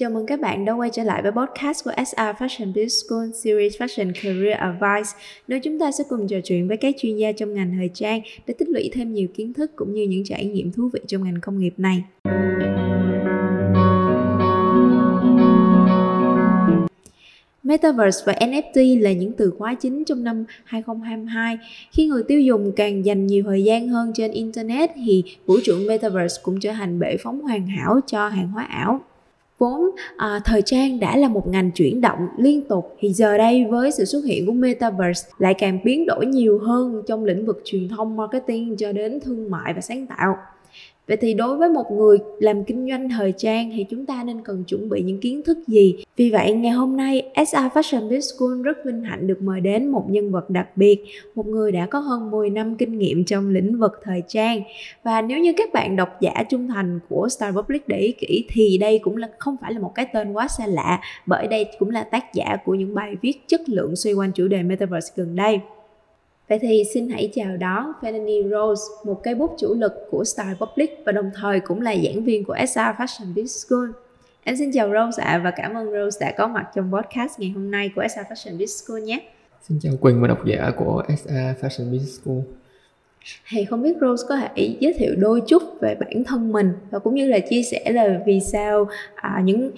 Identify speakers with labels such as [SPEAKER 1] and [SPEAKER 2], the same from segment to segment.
[SPEAKER 1] Chào mừng các bạn đã quay trở lại với podcast của SR Fashion Business School Series Fashion Career Advice, nơi chúng ta sẽ cùng trò chuyện với các chuyên gia trong ngành thời trang để tích lũy thêm nhiều kiến thức cũng như những trải nghiệm thú vị trong ngành công nghiệp này. Metaverse và NFT là những từ khóa chính trong năm 2022. Khi người tiêu dùng càng dành nhiều thời gian hơn trên Internet thì vũ trụ Metaverse cũng trở thành bể phóng hoàn hảo cho hàng hóa ảo vốn à, thời trang đã là một ngành chuyển động liên tục thì giờ đây với sự xuất hiện của metaverse lại càng biến đổi nhiều hơn trong lĩnh vực truyền thông marketing cho đến thương mại và sáng tạo. Vậy thì đối với một người làm kinh doanh thời trang thì chúng ta nên cần chuẩn bị những kiến thức gì? Vì vậy ngày hôm nay SR Fashion Business School rất vinh hạnh được mời đến một nhân vật đặc biệt, một người đã có hơn 10 năm kinh nghiệm trong lĩnh vực thời trang. Và nếu như các bạn độc giả trung thành của Star Public để ý kỹ thì đây cũng là không phải là một cái tên quá xa lạ bởi đây cũng là tác giả của những bài viết chất lượng xoay quanh chủ đề Metaverse gần đây. Vậy thì xin hãy chào đón Fanny Rose, một cây bút chủ lực của Style Public và đồng thời cũng là giảng viên của SR Fashion Business School. Em xin chào Rose ạ à, và cảm ơn Rose đã có mặt trong podcast ngày hôm nay của SR Fashion Business School nhé.
[SPEAKER 2] Xin chào Quỳnh và độc giả của SR Fashion Business School.
[SPEAKER 1] Thì không biết Rose có thể giới thiệu đôi chút về bản thân mình và cũng như là chia sẻ là vì sao à, những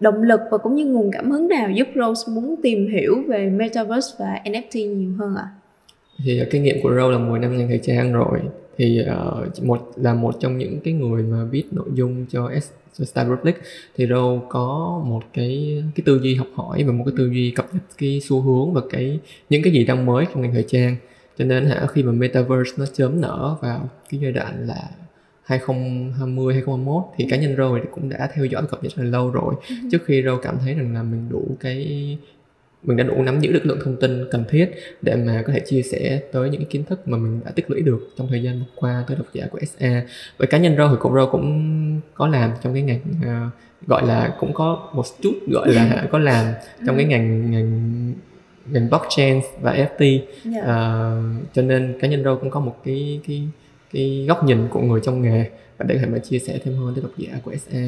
[SPEAKER 1] động lực và cũng như nguồn cảm hứng nào giúp Rose muốn tìm hiểu về Metaverse và NFT nhiều hơn ạ? À?
[SPEAKER 2] Thì uh, kinh nghiệm của Râu là 10 năm ngành thời trang rồi. Thì uh, một là một trong những cái người mà viết nội dung cho, S, cho Style Republic. Thì Râu có một cái cái tư duy học hỏi và một cái tư duy cập nhật cái xu hướng và cái những cái gì đang mới trong ngành thời trang. Cho nên hả khi mà metaverse nó chớm nở vào cái giai đoạn là 2020 2021 thì cá nhân Râu cũng đã theo dõi cập nhật rất là lâu rồi. Ừ. trước khi Râu cảm thấy rằng là mình đủ cái mình đã đủ nắm giữ được lượng thông tin cần thiết để mà có thể chia sẻ tới những cái kiến thức mà mình đã tích lũy được trong thời gian qua tới độc giả của SA với cá nhân Râu thì cũng Râu cũng có làm trong cái ngành uh, gọi là cũng có một chút gọi là có làm trong cái ngành ngành ngành blockchain và NFT yeah. uh, ờ, cho nên cá nhân Râu cũng có một cái cái cái góc nhìn của người trong nghề và để có thể mà chia sẻ thêm hơn tới độc giả của SA.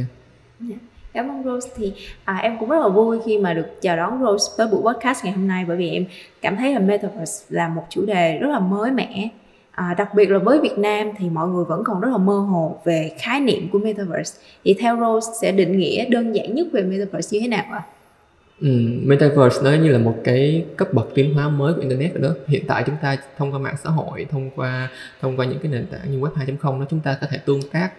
[SPEAKER 1] Yeah cảm ơn Rose thì à, em cũng rất là vui khi mà được chào đón Rose với buổi podcast ngày hôm nay bởi vì em cảm thấy là Metaverse là một chủ đề rất là mới mẻ à, đặc biệt là với Việt Nam thì mọi người vẫn còn rất là mơ hồ về khái niệm của Metaverse thì theo Rose sẽ định nghĩa đơn giản nhất về Metaverse như thế nào ạ?
[SPEAKER 2] Ừ, Metaverse nó như là một cái cấp bậc tiến hóa mới của internet rồi đó. Hiện tại chúng ta thông qua mạng xã hội, thông qua thông qua những cái nền tảng như web 2.0 đó chúng ta có thể tương tác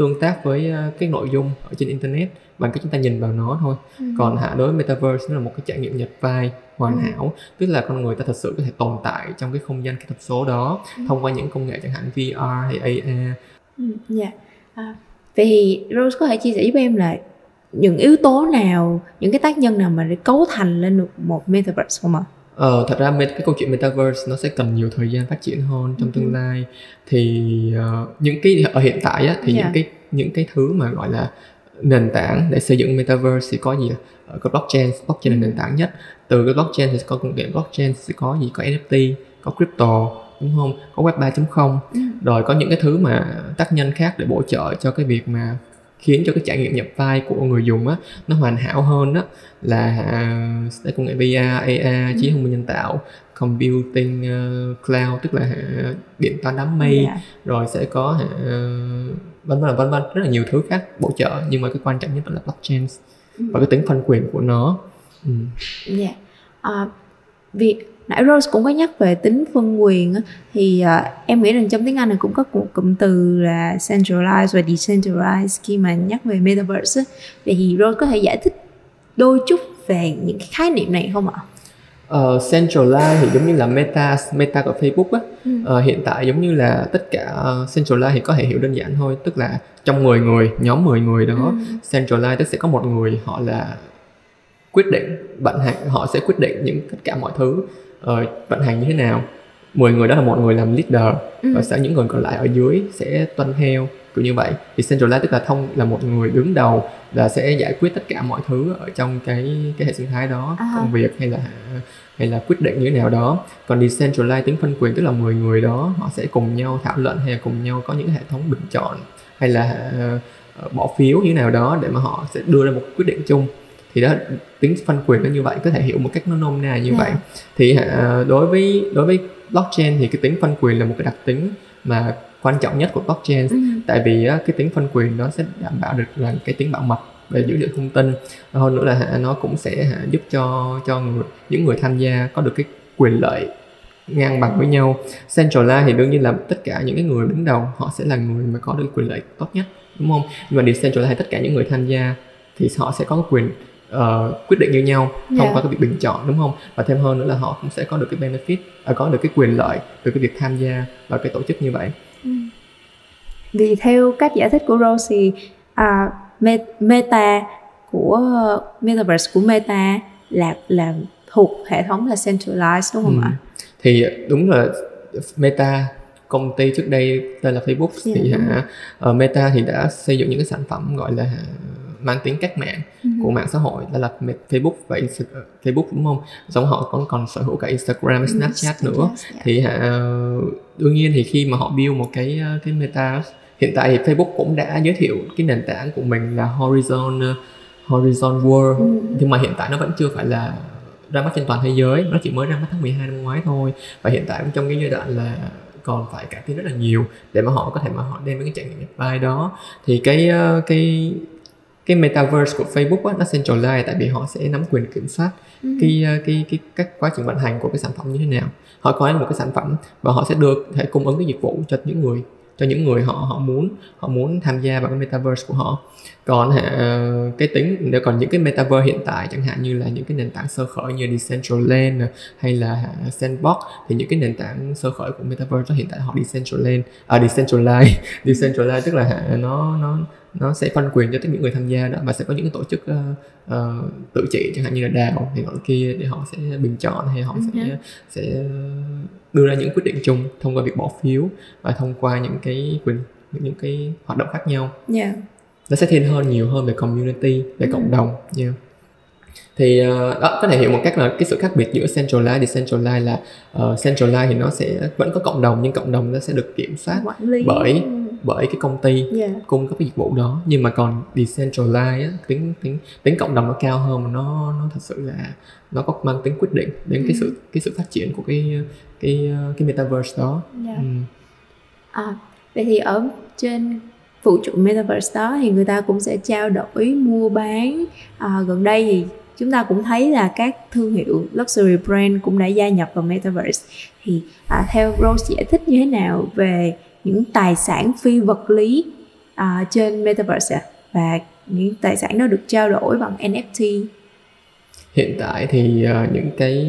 [SPEAKER 2] tương tác với ờ, cái nội dung ở trên internet bằng cách chúng ta nhìn vào nó thôi ừ. còn hạ đối với metaverse nó là một cái trải nghiệm nhập vai hoàn ừ. hảo tức là con người ta thật sự có thể tồn tại trong cái không gian kỹ thuật số đó ừ. thông qua những công nghệ chẳng hạn VR hay AR
[SPEAKER 1] ừ, dạ à, vậy thì Rose có thể chia sẻ với em là những yếu tố nào những cái tác nhân nào mà để cấu thành lên được một metaverse không ạ?
[SPEAKER 2] Ờ, thật ra cái câu chuyện metaverse nó sẽ cần nhiều thời gian phát triển hơn trong tương ừ. lai thì uh, những cái ở hiện tại á, thì yeah. những dạ. cái những cái thứ mà gọi là nền tảng để xây dựng metaverse thì có gì ở có blockchain blockchain là nền tảng nhất từ cái blockchain thì có công nghệ blockchain sẽ có gì có NFT có crypto đúng không có web 3.0 ừ. rồi có những cái thứ mà tác nhân khác để bổ trợ cho cái việc mà khiến cho cái trải nghiệm nhập file của người dùng á nó hoàn hảo hơn đó là uh, công nghệ VR, AR, trí thông minh nhân tạo, computing uh, cloud tức là uh, điện toán đám mây, yeah. Dạ. rồi sẽ có uh, vân vân vân vân rất là nhiều thứ khác bổ trợ nhưng mà cái quan trọng nhất vẫn là blockchain ừ. và cái tính phân quyền của nó.
[SPEAKER 1] Ừ. Yeah. À, vì nãy Rose cũng có nhắc về tính phân quyền thì uh, em nghĩ rằng trong tiếng Anh này cũng có một cụm từ là centralized và decentralized khi mà nhắc về metaverse vậy thì Rose có thể giải thích đôi chút về những cái khái niệm này không ạ?
[SPEAKER 2] Uh, centralized thì giống như là meta meta của Facebook á ừ. uh, hiện tại giống như là tất cả uh, centralized thì có thể hiểu đơn giản thôi tức là trong 10 người nhóm 10 người đó ừ. centralized tức sẽ có một người họ là quyết định vận hành họ sẽ quyết định những tất cả mọi thứ uh, vận hành như thế nào 10 người đó là một người làm leader ừ. và sẽ những người còn lại ở dưới sẽ tuân theo kiểu như vậy thì centralized tức là thông là một người đứng đầu là sẽ giải quyết tất cả mọi thứ ở trong cái cái hệ sinh thái đó à. công việc hay là hay là quyết định như thế nào đó còn decentralized tính phân quyền tức là 10 người đó họ sẽ cùng nhau thảo luận hay là cùng nhau có những hệ thống bình chọn hay là uh, bỏ phiếu như thế nào đó để mà họ sẽ đưa ra một quyết định chung thì đó tính phân quyền nó như vậy có thể hiểu một cách nó nôm na như yeah. vậy thì uh, đối với đối với blockchain thì cái tính phân quyền là một cái đặc tính mà quan trọng nhất của blockchain. Ừ. tại vì cái tính phân quyền nó sẽ đảm bảo được là cái tính bảo mật về dữ liệu thông tin. Hơn nữa là nó cũng sẽ giúp cho cho người, những người tham gia có được cái quyền lợi ngang bằng với nhau. Centralized thì đương nhiên là tất cả những cái người đứng đầu họ sẽ là người mà có được quyền lợi tốt nhất đúng không? Nhưng mà decentralized tất cả những người tham gia thì họ sẽ có quyền uh, quyết định như nhau thông yeah. qua cái việc bình chọn đúng không và thêm hơn nữa là họ cũng sẽ có được cái benefit uh, có được cái quyền lợi từ cái việc tham gia vào cái tổ chức như vậy ừ.
[SPEAKER 1] vì theo cách giải thích của Rose thì uh, meta của metaverse của meta là là thuộc hệ thống là centralized đúng không ừ. ạ
[SPEAKER 2] thì đúng là meta công ty trước đây tên là Facebook yeah, thì hả uh, Meta thì đã xây dựng những cái sản phẩm gọi là mang tính cách mạng uh-huh. của mạng xã hội đó là Facebook và Insta- Facebook đúng không? Giống họ còn còn sở hữu cả Instagram, Snapchat uh-huh. nữa. Yeah. Thì hả đương nhiên thì khi mà họ build một cái cái Meta hiện tại thì Facebook cũng đã giới thiệu cái nền tảng của mình là Horizon Horizon World uh-huh. nhưng mà hiện tại nó vẫn chưa phải là ra mắt trên toàn thế giới nó chỉ mới ra mắt tháng 12 năm ngoái thôi và hiện tại trong cái giai đoạn là còn phải cải tiến rất là nhiều để mà họ có thể mà họ đem cái trải nghiệm vai đó thì cái ờ, cái cái metaverse của Facebook á, nó centralized tại vì họ sẽ nắm quyền kiểm soát ừ. cái ờ, cái cái cách quá trình vận hành của cái sản phẩm như thế nào họ có một cái sản phẩm và họ sẽ được thể cung ứng cái dịch vụ cho những người cho những người họ họ muốn họ muốn tham gia vào cái metaverse của họ còn uh, cái tính nếu còn những cái metaverse hiện tại chẳng hạn như là những cái nền tảng sơ khởi như Decentraland hay là Sandbox thì những cái nền tảng sơ khởi của metaverse đó hiện tại họ Decentraland à Decentraland Decentraland tức là nó nó nó sẽ phân quyền cho tất những người tham gia đó và sẽ có những tổ chức uh, uh, tự trị chẳng hạn như là đào thì nọ kia để họ sẽ bình chọn hay họ sẽ uh-huh. sẽ đưa ra những quyết định chung thông qua việc bỏ phiếu và thông qua những cái quyền những cái hoạt động khác nhau
[SPEAKER 1] yeah.
[SPEAKER 2] nó sẽ thiên hơn nhiều hơn về community về uh-huh. cộng đồng yeah thì uh, đó có thể hiểu một cách là cái sự khác biệt giữa centralized decentralized là uh, centralized thì nó sẽ vẫn có cộng đồng nhưng cộng đồng nó sẽ được kiểm soát bởi bởi cái công ty yeah. cung cấp cái dịch vụ đó nhưng mà còn decentralized á, tính tính tính cộng đồng nó cao hơn mà nó nó thật sự là nó có mang tính quyết định đến ừ. cái sự cái sự phát triển của cái cái cái metaverse đó
[SPEAKER 1] yeah. ừ. à, vậy thì ở trên vũ trụ metaverse đó thì người ta cũng sẽ trao đổi mua bán à, gần đây thì chúng ta cũng thấy là các thương hiệu luxury brand cũng đã gia nhập vào metaverse thì à, theo Rose giải thích như thế nào về những tài sản phi vật lý à, trên metaverse và những tài sản đó được trao đổi bằng NFT
[SPEAKER 2] hiện tại thì uh, những cái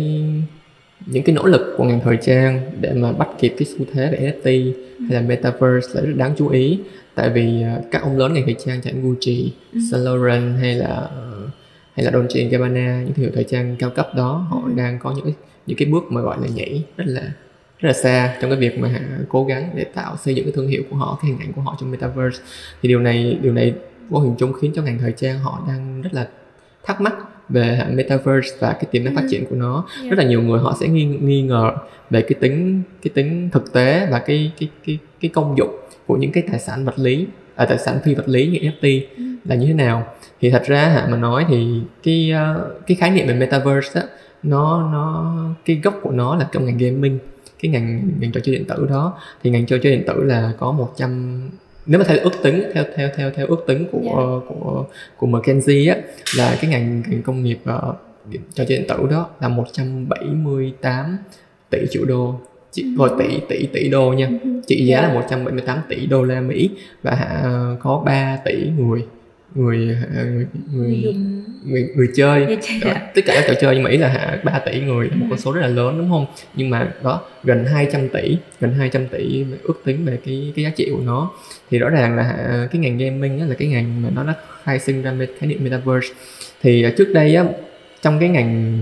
[SPEAKER 2] những cái nỗ lực của ngành thời trang để mà bắt kịp cái xu thế về NFT ừ. hay là metaverse là rất đáng chú ý tại vì uh, các ông lớn ngành thời trang chẳng Gucci, ừ. Saint Laurent hay là uh, hay là Dolce Gabbana những thương hiệu thời trang cao cấp đó họ ừ. đang có những những cái bước mà gọi là nhảy rất là rất là xa trong cái việc mà cố gắng để tạo xây dựng cái thương hiệu của họ cái hình ảnh của họ trong metaverse thì điều này điều này vô hình chung khiến cho ngành thời trang họ đang rất là thắc mắc về metaverse và cái tiềm năng phát ừ. triển của nó yeah. rất là nhiều người họ sẽ nghi, nghi ngờ về cái tính cái tính thực tế và cái cái cái cái công dụng của những cái tài sản vật lý à, tài sản phi vật lý như NFT ừ. là như thế nào thì thật ra hả mà nói thì cái uh, cái khái niệm về metaverse á nó nó cái gốc của nó là trong ngành gaming cái ngành ngành trò chơi điện tử đó thì ngành trò chơi điện tử là có 100 nếu mà theo ước tính theo theo theo theo ước tính của yeah. Dạ. của của McKinsey á là cái ngành, ngành công nghiệp uh, trò chơi điện tử đó là 178 tỷ triệu đô chị ừ. gọi tỷ tỷ tỷ đô nha ừ. trị giá là 178 dạ. tỷ đô la Mỹ và uh, có 3 tỷ người người người người người, người chơi. Đó, tất cả các trò chơi nhưng mà ý là hạ 3 tỷ người một con số rất là lớn đúng không? Nhưng mà đó gần 200 tỷ gần 200 tỷ ước tính về cái cái giá trị của nó. Thì rõ ràng là hạ, cái ngành gaming á, là cái ngành mà nó đã khai sinh ra khái niệm metaverse. Thì à, trước đây á trong cái ngành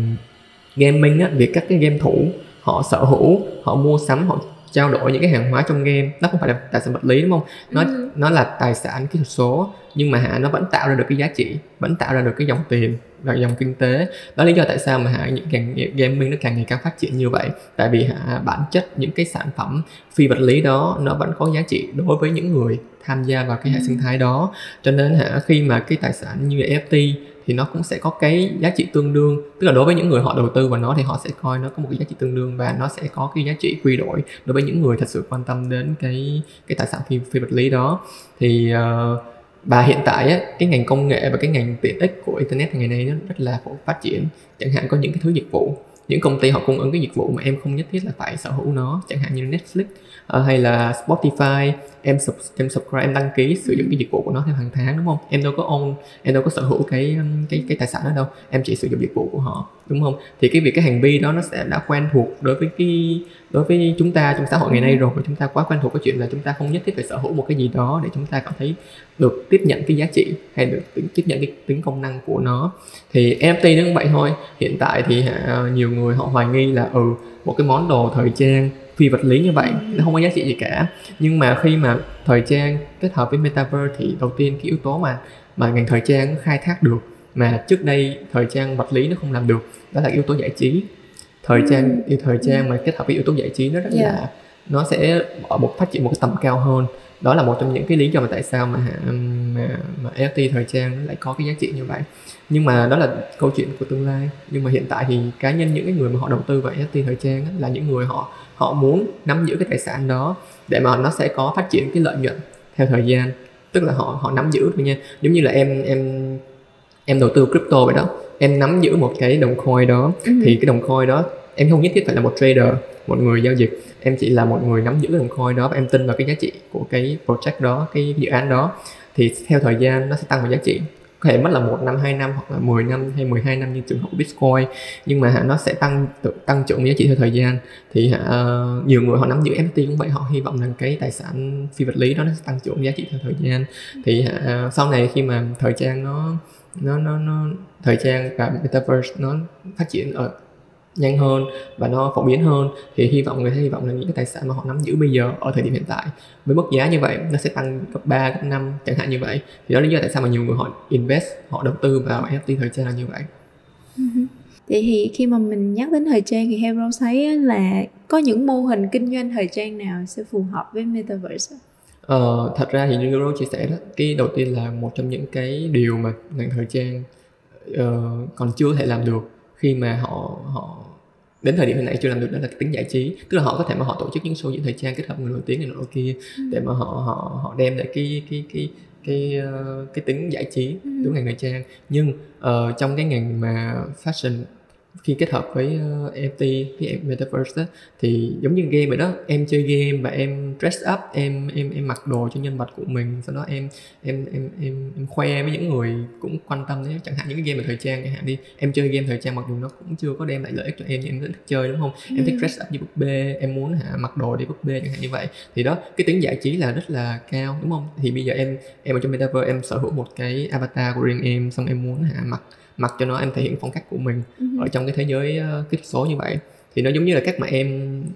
[SPEAKER 2] gaming á việc các cái game thủ họ sở hữu họ mua sắm họ trao đổi những cái hàng hóa trong game. Nó không phải là tài sản vật lý đúng không? Nó
[SPEAKER 1] Ừ.
[SPEAKER 2] nó là tài sản kỹ thuật số nhưng mà hả nó vẫn tạo ra được cái giá trị vẫn tạo ra được cái dòng tiền và dòng kinh tế. Đó lý do tại sao mà hả những càng gaming nó càng ngày càng phát triển như vậy. Tại vì hả bản chất những cái sản phẩm phi vật lý đó nó vẫn có giá trị đối với những người tham gia vào cái hệ
[SPEAKER 1] Ừ.
[SPEAKER 2] sinh thái đó. Cho nên hả khi mà cái tài sản như là NFT thì nó cũng sẽ có cái giá trị tương đương. Tức là đối với những người họ đầu tư vào nó thì họ sẽ coi nó có một cái giá trị tương đương và nó sẽ có cái giá trị quy đổi đối với những người thật sự quan tâm đến cái cái tài sản phi, phi vật lý đó. Thì uh, và hiện tại á, cái ngành công nghệ và cái ngành tiện ích của internet ngày nay nó rất là phát triển. Chẳng hạn có những cái thứ dịch vụ những công ty họ cung ứng cái dịch vụ mà em không nhất thiết là phải sở hữu nó. Chẳng hạn như Netflix ờ, hay là Spotify em sub, em subscribe em đăng ký sử dụng cái dịch vụ của nó theo hàng tháng đúng không? Em đâu có own em đâu có sở hữu cái um, cái cái tài sản đó đâu. Em chỉ sử dụng dịch vụ của họ đúng không? Thì cái việc cái hành vi đó nó sẽ đã quen thuộc đối với cái đối với chúng ta trong xã hội ngày nay rồi. Chúng ta quá quen thuộc cái chuyện là chúng ta không nhất thiết phải sở hữu một cái gì đó để chúng ta cảm thấy được tiếp nhận cái giá trị hay được tiếp nhận cái tính công năng của nó. Thì NFT nó cũng vậy thôi. Hiện tại thì ờ, nhiều người họ hoài nghi là ừ một cái món đồ thời trang phi vật lý như vậy nó không có giá trị gì cả. Nhưng mà khi mà thời trang kết hợp với metaverse thì đầu tiên cái yếu tố mà mà ngành thời trang khai thác được mà trước đây thời trang vật lý nó không làm được đó là yếu tố giải trí. Thời trang thì thời trang mà kết hợp với yếu tố giải trí nó rất
[SPEAKER 1] Yeah.
[SPEAKER 2] là nó sẽ ở một phát triển một cái tầm cao hơn đó là một trong những cái lý do mà tại sao mà mà, mà NFT thời trang nó lại có cái giá trị như vậy. Nhưng mà đó là câu chuyện của tương lai. Nhưng mà hiện tại thì cá nhân những cái người mà họ đầu tư vào NFT thời trang là những người họ họ muốn nắm giữ cái tài sản đó để mà nó sẽ có phát triển cái lợi nhuận theo thời gian. Tức là họ họ nắm giữ thôi nha. Giống như là em em em đầu tư crypto vậy đó. Em nắm giữ một cái đồng coin đó.
[SPEAKER 1] Ừ.
[SPEAKER 2] thì cái đồng coin đó em không nhất thiết phải là một trader một người giao dịch. Em chỉ là một người nắm giữ đồng coin đó và em tin vào cái giá trị của cái project đó cái dự án đó. Thì theo thời gian nó sẽ tăng vào giá trị. Có thể mất là một năm hai năm hoặc là 10 năm hay 12 năm như trường hợp của Bitcoin. Nhưng mà hả, nó sẽ tăng tăng trưởng giá trị theo thời gian. Thì hả, ờ, nhiều người họ nắm giữ NFT cũng vậy. Họ hy vọng rằng cái tài sản phi vật lý đó nó sẽ tăng trưởng giá trị theo thời gian. Thì hả, ờ, sau này khi mà thời trang nó nó nó nó thời trang và metaverse nó phát triển ở nhanh hơn và nó phổ biến hơn thì hy vọng người ta hy vọng là những cái tài sản mà họ nắm giữ bây giờ ở thời điểm hiện tại với mức giá như vậy nó sẽ tăng gấp 3, gấp 5 chẳng hạn như vậy. Thì đó là lý do tại sao mà nhiều người họ invest họ đầu tư vào NFT thời trang là như vậy.
[SPEAKER 1] Vậy thì khi mà mình nhắc đến thời trang thì Hero thấy là có những mô hình kinh doanh thời trang nào sẽ phù hợp với Metaverse?
[SPEAKER 2] Ờ, thật ra thì như Euro chia sẻ đó cái đầu tiên là một trong những cái điều mà ngành thời trang ờ, còn chưa thể làm được khi mà họ họ đến thời điểm hiện tại chưa làm được đó là tính giải trí. Tức là họ có thể mà họ tổ chức những show diễn thời trang kết hợp người nổi tiếng này nọ kia để mà họ họ họ đem lại cái cái cái cái ờ, cái tính giải trí
[SPEAKER 1] Ừ.
[SPEAKER 2] với ngành thời trang. Nhưng ờ, trong cái ngành mà fashion khi kết hợp với uh, NFT cái metaverse đó, thì giống như game vậy đó em chơi game và em dress up em em em mặc đồ cho nhân vật của mình sau đó em em em em, em khoe với những người cũng quan tâm đấy chẳng hạn những cái game về thời trang chẳng hạn đi em chơi game thời trang mặc dù nó cũng chưa có đem lại lợi ích cho em nhưng em rất thích chơi đúng không? Em thích
[SPEAKER 1] Ừ.
[SPEAKER 2] dress up như búp bê em muốn hả mặc đồ để búp bê chẳng hạn như vậy. Thì đó cái tính giải trí là rất là cao đúng không? Thì bây giờ em em ở trong metaverse em sở hữu một cái avatar của riêng em xong em muốn hả mặc mặc cho nó em thể hiện phong cách của mình
[SPEAKER 1] Ừ.
[SPEAKER 2] ở trong cái thế giới uh, kỹ thuật số như vậy. Thì nó giống như là cách mà em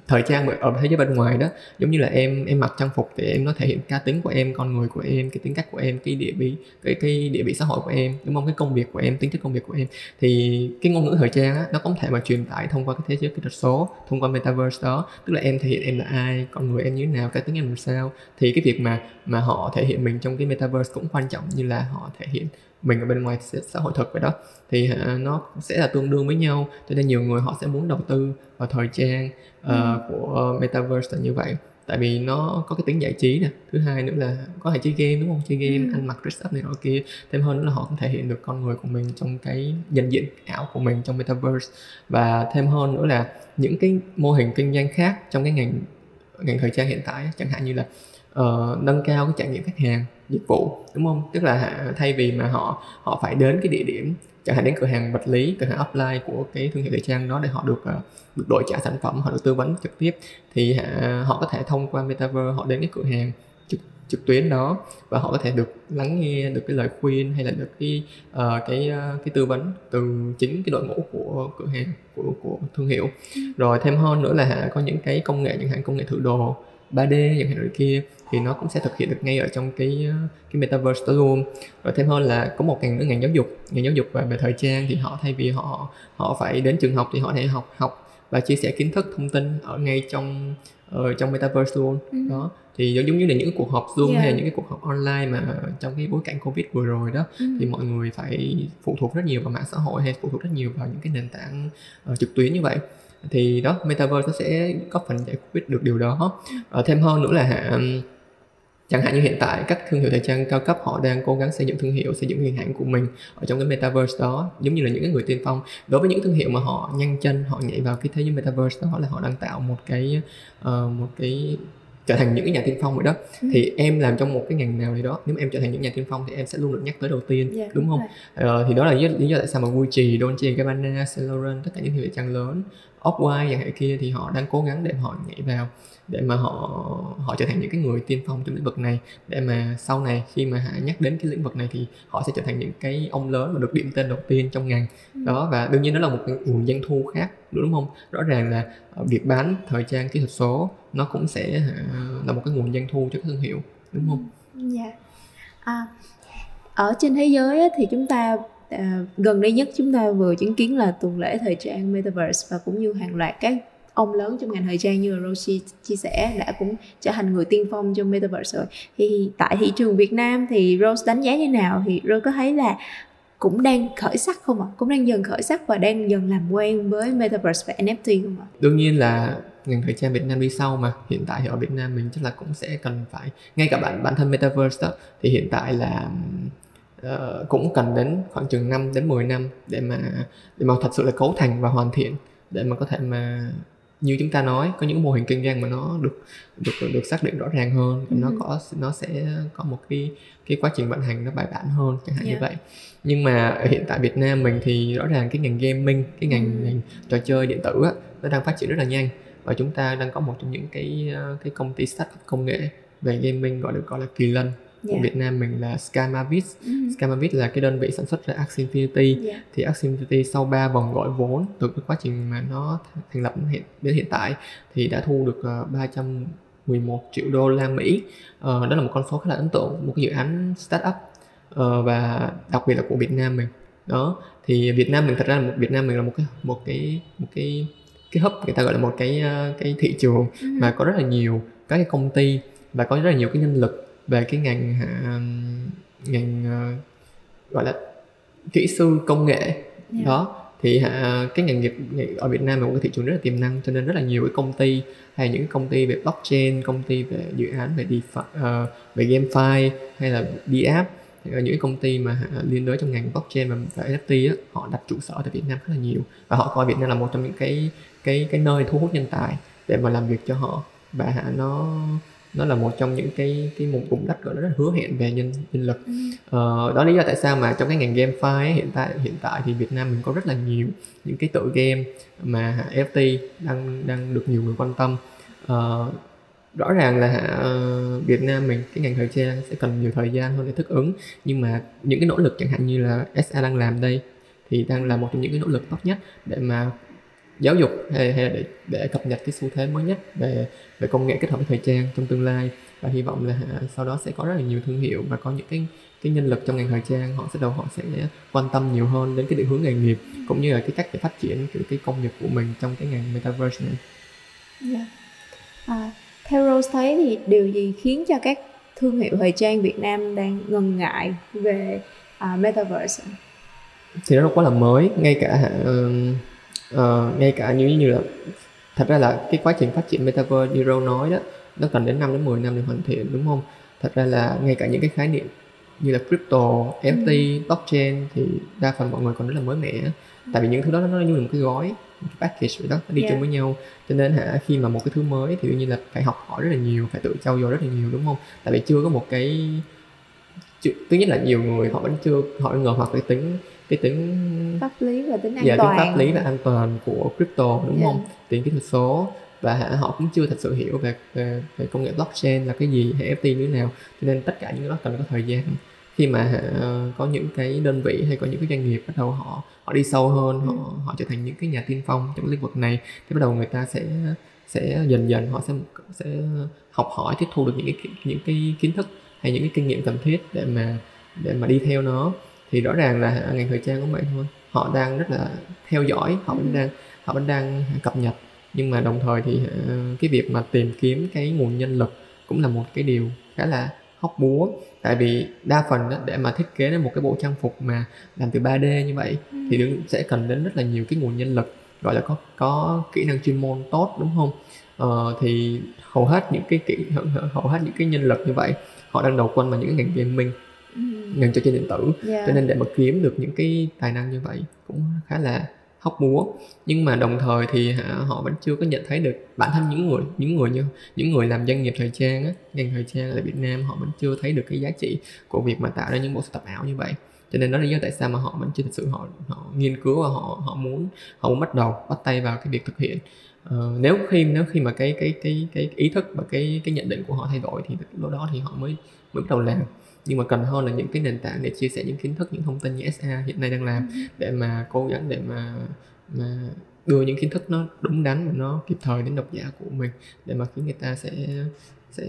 [SPEAKER 2] thời trang ở thế giới bên ngoài đó giống như là em em mặc trang phục thì em nó thể hiện cá tính của em con người của em cái tính cách của em cái địa vị cái cái địa vị xã hội của em đúng không? Cái công việc của em tính chất công việc của em. Thì cái ngôn ngữ thời trang á nó có thể mà truyền tải thông qua cái thế giới kỹ thuật số thông qua metaverse đó. Tức là em thể hiện em là ai con người em như thế nào cá tính em làm sao. Thì cái việc mà mà họ thể hiện mình trong cái metaverse cũng quan trọng như là họ thể hiện mình ở bên ngoài xã hội thực vậy đó. Thì hả, nó sẽ là tương đương với nhau cho nên nhiều người họ sẽ muốn đầu tư vào thời trang ờ, của metaverse là như vậy. Tại vì nó có cái tính giải trí nè. Thứ hai nữa là có thể chơi game đúng không? Chơi game
[SPEAKER 1] Ừ.
[SPEAKER 2] ăn mặc dress up này nọ kia. Thêm hơn nữa là họ cũng thể hiện được con người của mình trong cái nhận diện ảo của mình trong metaverse. Và thêm hơn nữa là những cái mô hình kinh doanh khác trong cái ngành ngành thời trang hiện tại chẳng hạn như là ờ, nâng cao cái trải nghiệm khách hàng dịch vụ đúng không tức là thay vì mà họ họ phải đến cái địa điểm chẳng hạn đến cửa hàng vật lý cửa hàng offline của cái thương hiệu thời trang đó để họ được ờ, được đổi trả sản phẩm họ được tư vấn trực tiếp thì họ có thể thông qua metaverse họ đến cái cửa hàng trực trực tuyến đó và họ có thể được lắng nghe được cái lời khuyên hay là được cái uh, cái uh, cái tư vấn từ chính cái đội ngũ của cửa hàng của của thương hiệu ừ. rồi thêm hơn nữa là có những cái công nghệ chẳng hạn công nghệ thử đồ 3D chẳng hạn rồi kia thì nó cũng sẽ thực hiện được ngay ở trong cái cái metaverse đó luôn rồi thêm hơn là có một ngành nữa ngành giáo dục ngành giáo dục về, về thời trang thì họ thay vì họ họ phải đến trường học thì họ thể học học và chia sẻ kiến thức thông tin ở ngay trong ở trong metaverse luôn ừ. đó thì giống như là những cuộc họp zoom yeah. hay là những cái cuộc họp online mà trong cái bối cảnh covid vừa rồi đó ừ. thì mọi người phải phụ thuộc rất nhiều vào mạng xã hội hay phụ thuộc rất nhiều vào những cái nền tảng uh, trực tuyến như vậy thì đó metaverse nó sẽ có phần giải quyết được điều đó uh, thêm hơn nữa là hạ chẳng hạn như hiện tại các thương hiệu thời trang cao cấp họ đang cố gắng xây dựng thương hiệu xây dựng hình ảnh của mình ở trong cái metaverse đó giống như là những người tiên phong. Đối với những thương hiệu mà họ nhanh chân họ nhảy vào cái thế giới metaverse đó là họ đang tạo một cái uh, một cái trở thành những cái nhà tiên phong vậy đó. Ừ. thì em làm trong một cái ngành nào thì đó nếu em trở thành những nhà tiên phong thì em sẽ luôn được nhắc tới đầu tiên yeah, dạ, đúng không? uh, thì đó là lý, lý do tại sao mà Gucci, Dolce Gabbana, Saint Laurent tất cả những thương hiệu trang lớn Off-White chẳng hạn kia thì họ đang cố gắng để họ nhảy vào để mà họ họ trở thành những cái người tiên phong trong lĩnh vực này để mà sau này khi mà hạ nhắc đến cái lĩnh vực này thì họ sẽ trở thành những cái ông lớn và được điểm tên đầu tiên trong ngành ừ. đó và đương nhiên đó là một nguồn doanh thu khác đúng không rõ ràng là ờ, việc bán thời trang kỹ thuật số nó cũng sẽ là một cái nguồn doanh thu cho cái thương hiệu đúng không?
[SPEAKER 1] Dạ. Yeah. À, ở trên thế giới thì chúng ta à, gần đây nhất chúng ta vừa chứng kiến là tuần lễ thời trang Metaverse và cũng như hàng loạt các ông lớn trong ngành thời trang như là Roshi chia sẻ đã cũng trở thành người tiên phong trong Metaverse rồi thì tại thị trường Việt Nam thì Rose đánh giá như nào thì Rose có thấy là cũng đang khởi sắc không ạ? À? Cũng đang dần khởi sắc và đang dần làm quen với Metaverse và NFT không ạ? À?
[SPEAKER 2] Đương nhiên là ngành thời trang Việt Nam đi sau mà hiện tại thì ở Việt Nam mình chắc là cũng sẽ cần phải ngay cả bản bản thân Metaverse đó thì hiện tại là uh, cũng cần đến khoảng chừng 5 đến 10 năm để mà để mà thật sự là cấu thành và hoàn thiện để mà có thể mà như chúng ta nói có những mô hình kinh doanh mà nó được được được xác định rõ ràng hơn ừ. nó có nó sẽ có một cái cái quá trình vận hành nó bài bản hơn chẳng hạn yeah. như dạ. vậy nhưng mà hiện tại Việt Nam mình thì rõ ràng cái ngành gaming cái ngành, ừ. ngành trò chơi điện tử á, nó đang phát triển rất là nhanh và chúng ta đang có một trong những cái ờ, cái công ty startup công nghệ về gaming gọi được gọi là kỳ lân yeah. Việt Nam mình là Skymavis. Mm-hmm. Skymavis là cái đơn vị sản xuất ra Axie Infinity. Yeah. Thì Axie Infinity sau 3 vòng gọi vốn từ cái quá trình mà nó thành lập hiện đến hiện tại thì đã thu được uh, ờ, 311 triệu đô la Mỹ. Uh, đó là một con số khá là ấn tượng, một cái dự án startup uh, và đặc biệt là của Việt Nam mình. Đó thì Việt Nam mình thật ra là một Việt Nam mình là một cái một cái một cái cái hub người ta gọi là một cái cái thị trường mm-hmm. mà có rất là nhiều các cái công ty và có rất là nhiều cái nhân lực về cái ngành ngành uh, gọi là kỹ sư công nghệ yeah. Dạ. đó thì uh, cái ngành nghiệp ở Việt Nam là một cái thị trường rất là tiềm năng cho nên rất là nhiều cái công ty hay những công ty về blockchain công ty về dự án về DeFi, uh, về GameFi hay là DApp những cái công ty mà liên đới trong ngành blockchain và, và NFT á, họ đặt trụ sở tại Việt Nam rất là nhiều và họ coi Việt Nam là một trong những cái cái cái nơi thu hút nhân tài để mà làm việc cho họ và nó nó là một trong những cái cái một vùng đất gọi là rất hứa hẹn về nhân nhân lực. Ừ. ờ, đó lý do tại sao mà trong cái ngành GameFi ấy, hiện tại hiện tại thì Việt Nam mình có rất là nhiều những cái tựa game mà FT đang đang được nhiều người quan tâm. Ờ, rõ ràng là uh, Việt Nam mình cái ngành thời trang sẽ cần nhiều thời gian hơn để thích ứng. Nhưng mà những cái nỗ lực chẳng hạn như là SA đang làm đây thì đang là một trong những cái nỗ lực tốt nhất để mà giáo dục hay, hay để để cập nhật cái xu thế mới nhất về về công nghệ kết hợp với thời trang trong tương lai và hy vọng là sau đó sẽ có rất là nhiều thương hiệu và có những cái cái nhân lực trong ngành thời trang họ sẽ đầu họ sẽ quan tâm nhiều hơn đến cái định hướng nghề nghiệp cũng như là cái cách để phát triển cái, cái công nghiệp của mình trong cái ngành metaverse này.
[SPEAKER 1] Yeah. Dạ. À, theo Rose thấy thì điều gì khiến cho các thương hiệu thời trang Việt Nam đang ngần ngại về uh, metaverse?
[SPEAKER 2] Thì nó quá là mới, ngay cả uh, uh, ngay cả như như là thật ra là cái quá trình phát triển metaverse như Râu nói đó nó cần đến 5 đến 10 năm để hoàn thiện đúng không thật ra là ngay cả những cái khái niệm như là crypto, NFT, ừ. blockchain thì đa phần mọi người còn rất là mới mẻ tại vì những thứ đó nó như là một cái gói một cái package vậy đó nó đi yeah. chung với nhau cho nên hả khi mà một cái thứ mới thì đương nhiên là phải học hỏi rất là nhiều phải tự trau dồi rất là nhiều đúng không tại vì chưa có một cái thứ nhất là nhiều người họ vẫn chưa họ ngờ hoặc cái tính cái tính
[SPEAKER 1] pháp lý và tính an
[SPEAKER 2] dạ,
[SPEAKER 1] toàn
[SPEAKER 2] tính pháp lý và an toàn của crypto đúng yeah. Dạ. không tiền kỹ thuật số và họ cũng chưa thật sự hiểu về về, về công nghệ blockchain là cái gì hay NFT như thế nào cho nên tất cả những cái đó cần có thời gian khi mà uh, có những cái đơn vị hay có những cái doanh nghiệp bắt đầu họ họ đi sâu hơn họ ừ. họ trở thành những cái nhà tiên phong trong lĩnh vực này thì bắt đầu người ta sẽ sẽ dần dần họ sẽ sẽ học hỏi tiếp thu được những cái những cái kiến thức hay những cái kinh nghiệm cần thiết để mà để mà đi theo nó thì rõ ràng là ngành thời trang cũng vậy thôi họ đang rất là theo dõi họ vẫn ừ. đang họ vẫn đang cập nhật nhưng mà đồng thời thì cái việc mà tìm kiếm cái nguồn nhân lực cũng là một cái điều khá là hóc búa tại vì đa phần đó, để mà thiết kế nên một cái bộ trang phục mà làm từ 3D như vậy ừ. thì sẽ cần đến rất là nhiều cái nguồn nhân lực gọi là có có kỹ năng chuyên môn tốt đúng không ờ, thì hầu hết những cái kỹ hầu hết những cái nhân lực như vậy họ đang đầu quân vào những cái ngành gaming. Ngành trò chơi điện tử. Yeah. cho nên để mà kiếm được những cái tài năng như vậy cũng khá là hóc búa nhưng mà đồng thời thì hả, họ vẫn chưa có nhận thấy được bản thân những người những người như những người làm doanh nghiệp thời trang á ngành thời trang ở Việt Nam họ vẫn chưa thấy được cái giá trị của việc mà tạo ra những bộ sưu tập ảo như vậy. Cho nên đó là lý do tại sao mà họ vẫn chưa thực sự họ họ nghiên cứu và họ họ muốn họ muốn bắt đầu bắt tay vào cái việc thực hiện. Uh, nếu khi nếu khi mà cái cái cái cái ý thức và cái cái nhận định của họ thay đổi thì lúc đó thì họ mới mới bắt đầu làm nhưng mà cần hơn là những cái nền tảng để chia sẻ những kiến thức những thông tin như SA hiện nay đang làm ừ. để mà cố gắng để mà mà đưa những kiến thức nó đúng đắn và nó kịp thời đến độc giả của mình để mà khiến người ta sẽ sẽ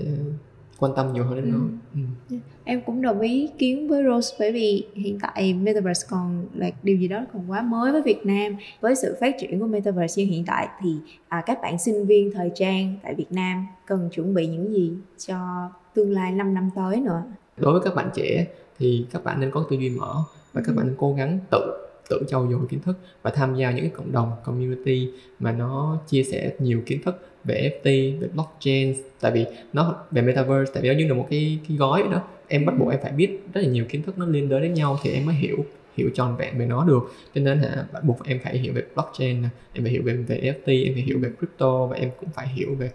[SPEAKER 2] quan tâm nhiều hơn đến ừ. nó ừ.
[SPEAKER 1] Dạ. em cũng đồng ý kiến với Rose bởi vì hiện tại Metaverse còn là điều gì đó còn quá mới với Việt Nam với sự phát triển của Metaverse như hiện tại thì à, các bạn sinh viên thời trang tại Việt Nam cần chuẩn bị những gì cho tương lai 5 năm tới nữa
[SPEAKER 2] đối với các bạn trẻ thì các bạn nên có tư duy mở và các bạn nên cố gắng tự tự trau dồi kiến thức và tham gia những cái cộng đồng, community mà nó chia sẻ nhiều kiến thức về ft về blockchain. Tại vì nó, về metaverse, tại vì nó như là một cái cái gói đó. Em bắt buộc em phải biết rất là nhiều kiến thức nó liên đới đến nhau thì em mới hiểu hiểu tròn vẹn về nó được. Cho nên hả bắt buộc em phải hiểu về blockchain em phải hiểu về về NFT em phải hiểu về crypto và em cũng phải hiểu về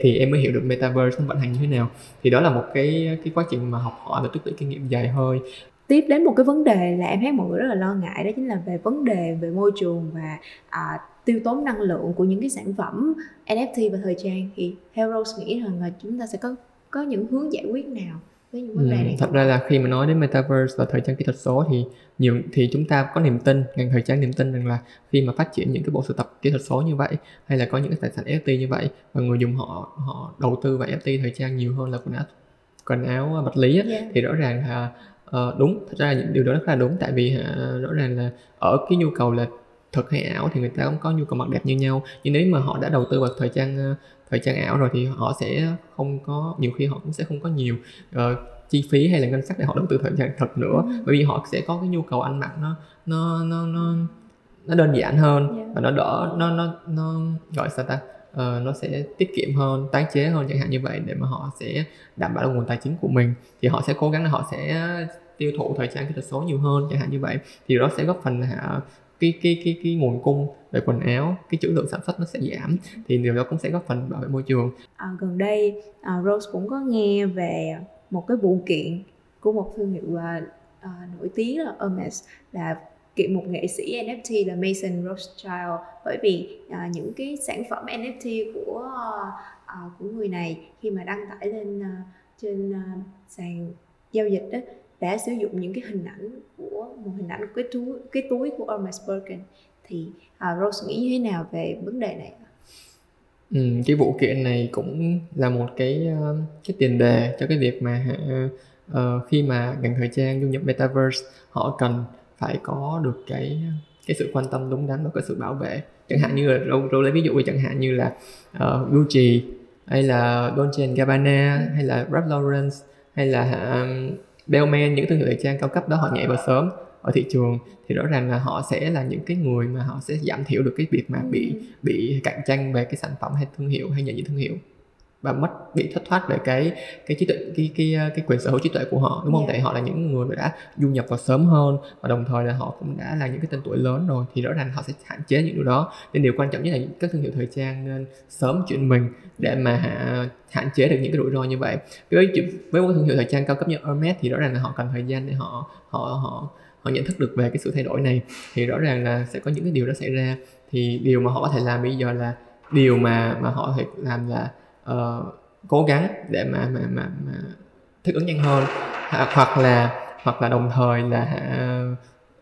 [SPEAKER 2] thì em mới hiểu được metaverse nó vận hành như thế nào. Thì đó là một cái cái quá trình mà học hỏi và tích lũy kinh nghiệm dài hơi.
[SPEAKER 1] Tiếp đến một cái vấn đề là em thấy mọi người rất là lo ngại đó chính là về vấn đề về môi trường và à, tiêu tốn năng lượng của những cái sản phẩm NFT và thời trang. Thì theo Rose nghĩ rằng là chúng ta sẽ có có những hướng giải quyết nào với những vấn đề này.
[SPEAKER 2] thật ra là khi mà nói đến metaverse và thời trang kỹ thuật số thì nhiều thì chúng ta có niềm tin ngành thời trang niềm tin rằng là khi mà phát triển những cái bộ sưu tập kỹ thuật số như vậy hay là có những cái tài sản NFT như vậy và người dùng họ họ đầu tư vào NFT thời trang nhiều hơn là quần áo quần áo vật lý yeah. thì rõ ràng là uh, đúng thật ra những điều đó rất là đúng. Tại vì uh, rõ ràng là ở cái nhu cầu là thực hay ảo thì người ta cũng có nhu cầu mặc đẹp như nhau. Nhưng nếu mà họ đã đầu tư vào thời trang thời trang ảo rồi thì họ sẽ không có nhiều khi họ cũng sẽ không có nhiều uh, chi phí hay là ngân sách để họ đầu tư thời trang thật nữa ừ. bởi vì họ sẽ có cái nhu cầu ăn mặc nó nó nó nó nó đơn giản hơn yeah. và nó đỡ nó nó nó gọi sao ta uh, nó sẽ tiết kiệm hơn tái chế hơn chẳng hạn như vậy để mà họ sẽ đảm bảo được nguồn tài chính của mình thì họ sẽ cố gắng là họ sẽ tiêu thụ thời trang kỹ thuật số nhiều hơn chẳng hạn như vậy thì đó sẽ góp phần là cái cái cái cái nguồn cung về quần áo cái trữ lượng sản xuất nó sẽ giảm. Thì điều đó cũng sẽ góp phần bảo vệ môi trường.
[SPEAKER 1] À, gần đây à, Rose cũng có nghe về một cái vụ kiện của một thương hiệu à, à, nổi tiếng là Hermes là kiện một nghệ sĩ NFT là Mason Rothschild. Bởi vì à, những cái sản phẩm NFT của à, của người này khi mà đăng tải lên à, trên à, sàn giao dịch đó đã sử dụng những cái hình ảnh của một hình ảnh của cái túi cái túi của Hermes Birkin thì uh, Rose nghĩ như thế nào về vấn đề này?
[SPEAKER 2] Ừ, cái vụ kiện này cũng là một cái ờ, cái tiền đề cho cái việc mà uh, khi mà ngành thời trang du nhập metaverse họ cần phải có được cái cái sự quan tâm đúng đắn và cái sự bảo vệ chẳng hạn như là Rose lấy ví dụ chẳng hạn như là uh, Gucci hay là Dolce Gabbana hay là Ralph Lauren hay là um, Bellman những thương hiệu thời trang cao cấp đó họ nhảy vào sớm ở thị trường thì rõ ràng là họ sẽ là những cái người mà họ sẽ giảm thiểu được cái việc mà bị ừ. bị cạnh tranh về cái sản phẩm hay thương hiệu hay nhận diện thương hiệu và mất bị thất thoát về cái cái trí tuệ cái cái cái quyền sở hữu trí tuệ của họ đúng không? Yeah. Tại họ là những người mà đã du nhập vào sớm hơn và đồng thời là họ cũng đã là những cái tên tuổi lớn rồi thì rõ ràng họ sẽ hạn chế những điều đó. Nên điều quan trọng nhất là các thương hiệu thời trang nên sớm chuyển mình để mà hạ, hạn chế được những cái rủi ro như vậy. Với với một thương hiệu thời trang cao cấp như Hermes thì rõ ràng là họ cần thời gian để họ họ họ họ nhận thức được về cái sự thay đổi này thì rõ ràng là sẽ có những cái điều đó xảy ra. Thì điều mà họ có thể làm bây giờ là điều mà mà họ thể làm là uh, cố gắng để mà mà mà, mà thích ứng nhanh hơn. Hoặc là hoặc là đồng thời là uh,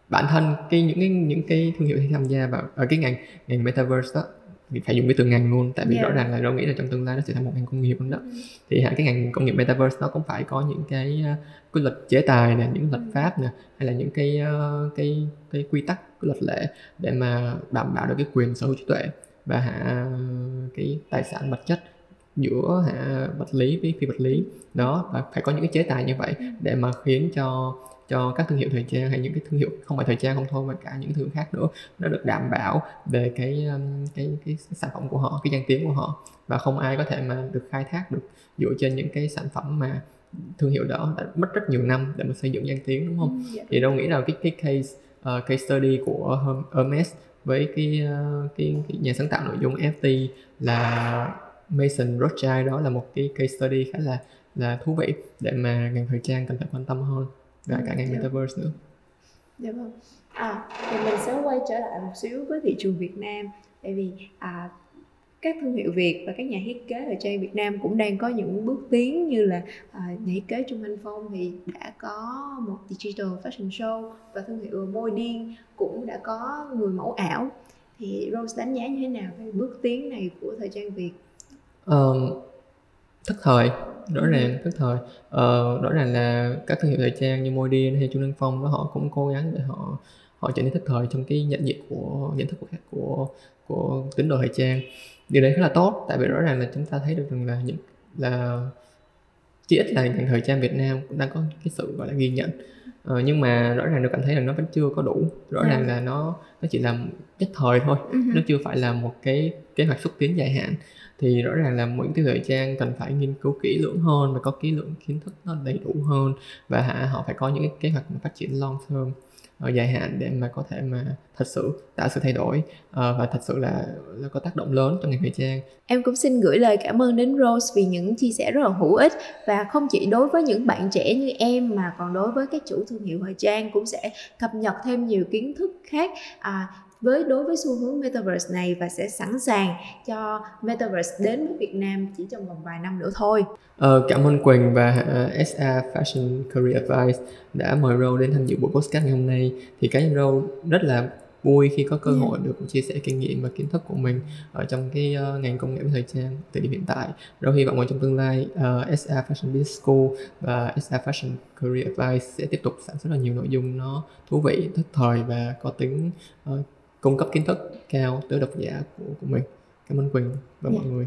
[SPEAKER 2] bản thân cái những cái những cái thương hiệu tham gia vào ở cái ngành ngành metaverse đó phải dùng cái từ ngành luôn tại vì yeah. rõ ràng là đâu nghĩ là trong tương lai nó sẽ thành một ngành công nghiệp luôn đó ừ. thì hả cái ngành công nghiệp metaverse nó cũng phải có những cái quy luật chế tài nè những luật ừ. pháp nè hay là những cái cái cái quy tắc cái luật lệ để mà đảm bảo được cái quyền sở hữu trí tuệ và hạ cái tài sản vật chất giữa hạ vật lý với phi vật lý đó và phải có những cái chế tài như vậy ừ. để mà khiến cho cho các thương hiệu thời trang hay những cái thương hiệu không phải thời trang không thôi mà cả những thương khác nữa nó được đảm bảo về cái um, cái cái, sản phẩm của họ cái danh tiếng của họ và không ai có thể mà được khai thác được dựa trên những cái sản phẩm mà thương hiệu đó đã mất rất nhiều năm để mà xây dựng danh tiếng đúng không? Ừ, dạ. Thì đâu nghĩ là cái cái case uh, case study của Hermes với cái, uh, cái cái nhà sáng tạo nội dung FT là Mason Rothschild đó là một cái case study khá là là thú vị để mà ngành thời trang cần phải quan tâm hơn và cả ngành dạ. metaverse nữa.
[SPEAKER 1] Dạ vâng. À thì mình sẽ quay trở lại một xíu với thị trường Việt Nam. Tại vì à, các thương hiệu Việt và các nhà thiết kế thời trang Việt Nam cũng đang có những bước tiến như là à, nhà thiết kế Trung Anh Phong thì đã có một digital fashion show và thương hiệu Môi Điên cũng đã có người mẫu ảo. Thì Rose đánh giá như thế nào về bước tiến này của thời trang Việt?
[SPEAKER 2] Um, thất thời rõ ràng thất thời ờ, rõ ràng là các thương hiệu thời trang như Modi hay Trung Đăng Phong đó họ cũng cố gắng để họ họ trở nên thất thời trong cái nhận diện của nhận thức của của của tín đồ thời trang. Điều đấy khá là tốt tại vì rõ ràng là chúng ta thấy được rằng là những là chỉ ít là ngành thời trang Việt Nam cũng đang có cái sự gọi là ghi nhận ờ, nhưng mà rõ ràng được cảm thấy là nó vẫn chưa có đủ rõ yeah. Dạ. ràng là nó nó chỉ là nhất thời thôi uh-huh. nó chưa phải là một cái kế hoạch xúc tiến dài hạn thì rõ ràng là những cái thời trang cần phải nghiên cứu kỹ lưỡng hơn và có kỹ lượng kiến thức nó đầy đủ hơn và họ phải có những cái kế hoạch phát triển long term ở dài hạn để mà có thể mà thật sự tạo sự thay đổi. Uh, và thật sự là là có tác động lớn trong ngành thời trang.
[SPEAKER 1] Em cũng xin gửi lời cảm ơn đến Rose vì những chia sẻ rất là hữu ích. Và không chỉ đối với những bạn trẻ như em mà còn đối với các chủ thương hiệu thời trang cũng sẽ cập nhật thêm nhiều kiến thức khác. À, với đối với xu hướng metaverse này và sẽ sẵn sàng cho metaverse đến với Việt Nam chỉ trong vòng vài năm nữa thôi.
[SPEAKER 2] Ờ, cảm ơn Quỳnh và uh, SA Fashion Career Advice đã mời Râu đến tham dự buổi podcast ngày hôm nay. Thì cá nhân Râu rất là vui khi có cơ ừ. hội được chia sẻ kinh nghiệm và kiến thức của mình ở trong cái uh, ngành công nghệ thời trang thời điểm hiện tại. Rồi hy vọng là trong tương lai uh, SA Fashion Business School và SA Fashion Career Advice sẽ tiếp tục sản xuất ra nhiều nội dung nó thú vị, thức thời và có tính uh, cung cấp kiến thức cao tới độc giả của của mình cảm ơn quỳnh và yeah. mọi dạ. người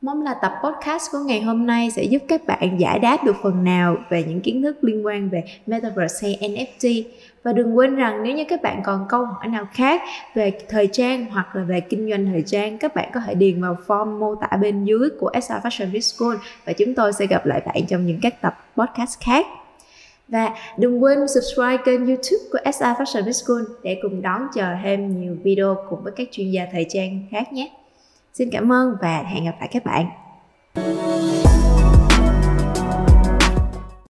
[SPEAKER 1] Mong là tập podcast của ngày hôm nay sẽ giúp các bạn giải đáp được phần nào về những kiến thức liên quan về Metaverse hay NFT. Và đừng quên rằng nếu như các bạn còn câu hỏi nào khác về thời trang hoặc là về kinh doanh thời trang, các bạn có thể điền vào form mô tả bên dưới của SR Fashion School và chúng tôi sẽ gặp lại bạn trong những các tập podcast khác. Và đừng quên subscribe kênh youtube của SR Fashion School để cùng đón chờ thêm nhiều video cùng với các chuyên gia thời trang khác nhé. Xin cảm ơn và hẹn gặp lại các bạn.